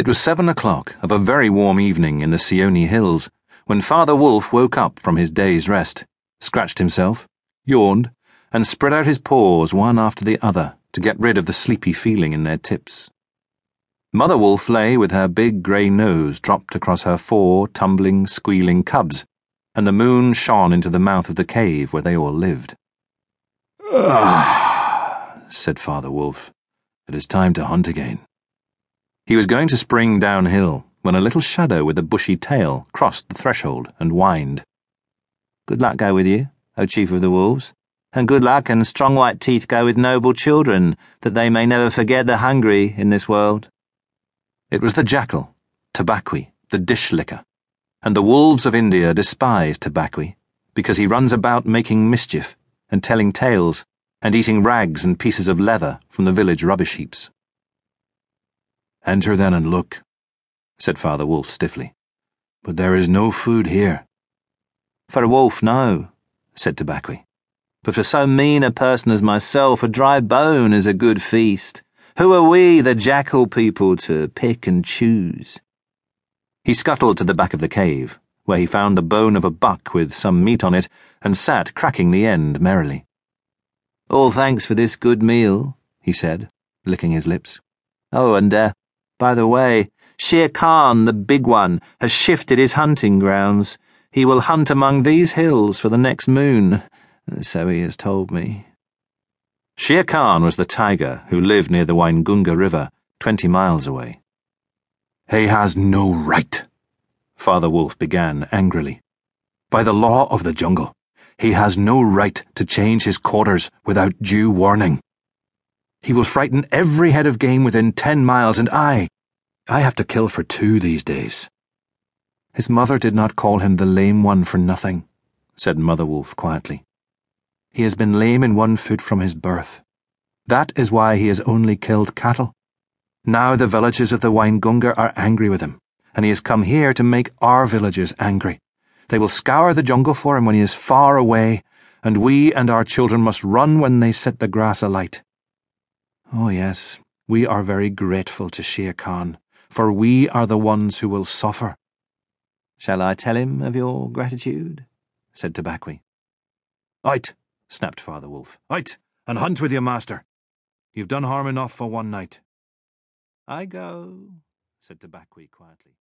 It was seven o'clock of a very warm evening in the Seeonee Hills when Father Wolf woke up from his day's rest, scratched himself, yawned, and spread out his paws one after the other to get rid of the sleepy feeling in their tips. Mother Wolf lay with her big grey nose dropped across her four tumbling, squealing cubs, and the moon shone into the mouth of the cave where they all lived. Ah, said Father Wolf. It is time to hunt again. He was going to spring downhill when a little shadow with a bushy tail crossed the threshold and whined. Good luck go with you, O Chief of the Wolves, and good luck and strong white teeth go with noble children, that they may never forget the hungry in this world. It was the jackal, Tabaqui, the dish licker, and the wolves of India despise Tabaqui because he runs about making mischief and telling tales and eating rags and pieces of leather from the village rubbish heaps. Enter then and look, said Father Wolf stiffly. But there is no food here. For a wolf, no, said Tabaqui. But for so mean a person as myself, a dry bone is a good feast. Who are we, the jackal people, to pick and choose? He scuttled to the back of the cave, where he found the bone of a buck with some meat on it, and sat cracking the end merrily. All thanks for this good meal, he said, licking his lips. Oh, and, uh, by the way, Shere Khan, the big one, has shifted his hunting grounds. He will hunt among these hills for the next moon, so he has told me. Shere Khan was the tiger who lived near the Waingunga River, twenty miles away. He has no right, Father Wolf began angrily. By the law of the jungle, he has no right to change his quarters without due warning. He will frighten every head of game within ten miles, and I, I have to kill for two these days. His mother did not call him the lame one for nothing, said Mother Wolf quietly. He has been lame in one foot from his birth. That is why he has only killed cattle. Now the villagers of the Waingunga are angry with him, and he has come here to make our villagers angry. They will scour the jungle for him when he is far away, and we and our children must run when they set the grass alight. Oh, yes, we are very grateful to Shere Khan, for we are the ones who will suffer. Shall I tell him of your gratitude? said Tabaqui. Out, snapped Father Wolf. Out, and hunt with your master. You've done harm enough for one night. I go, said Tabaqui quietly.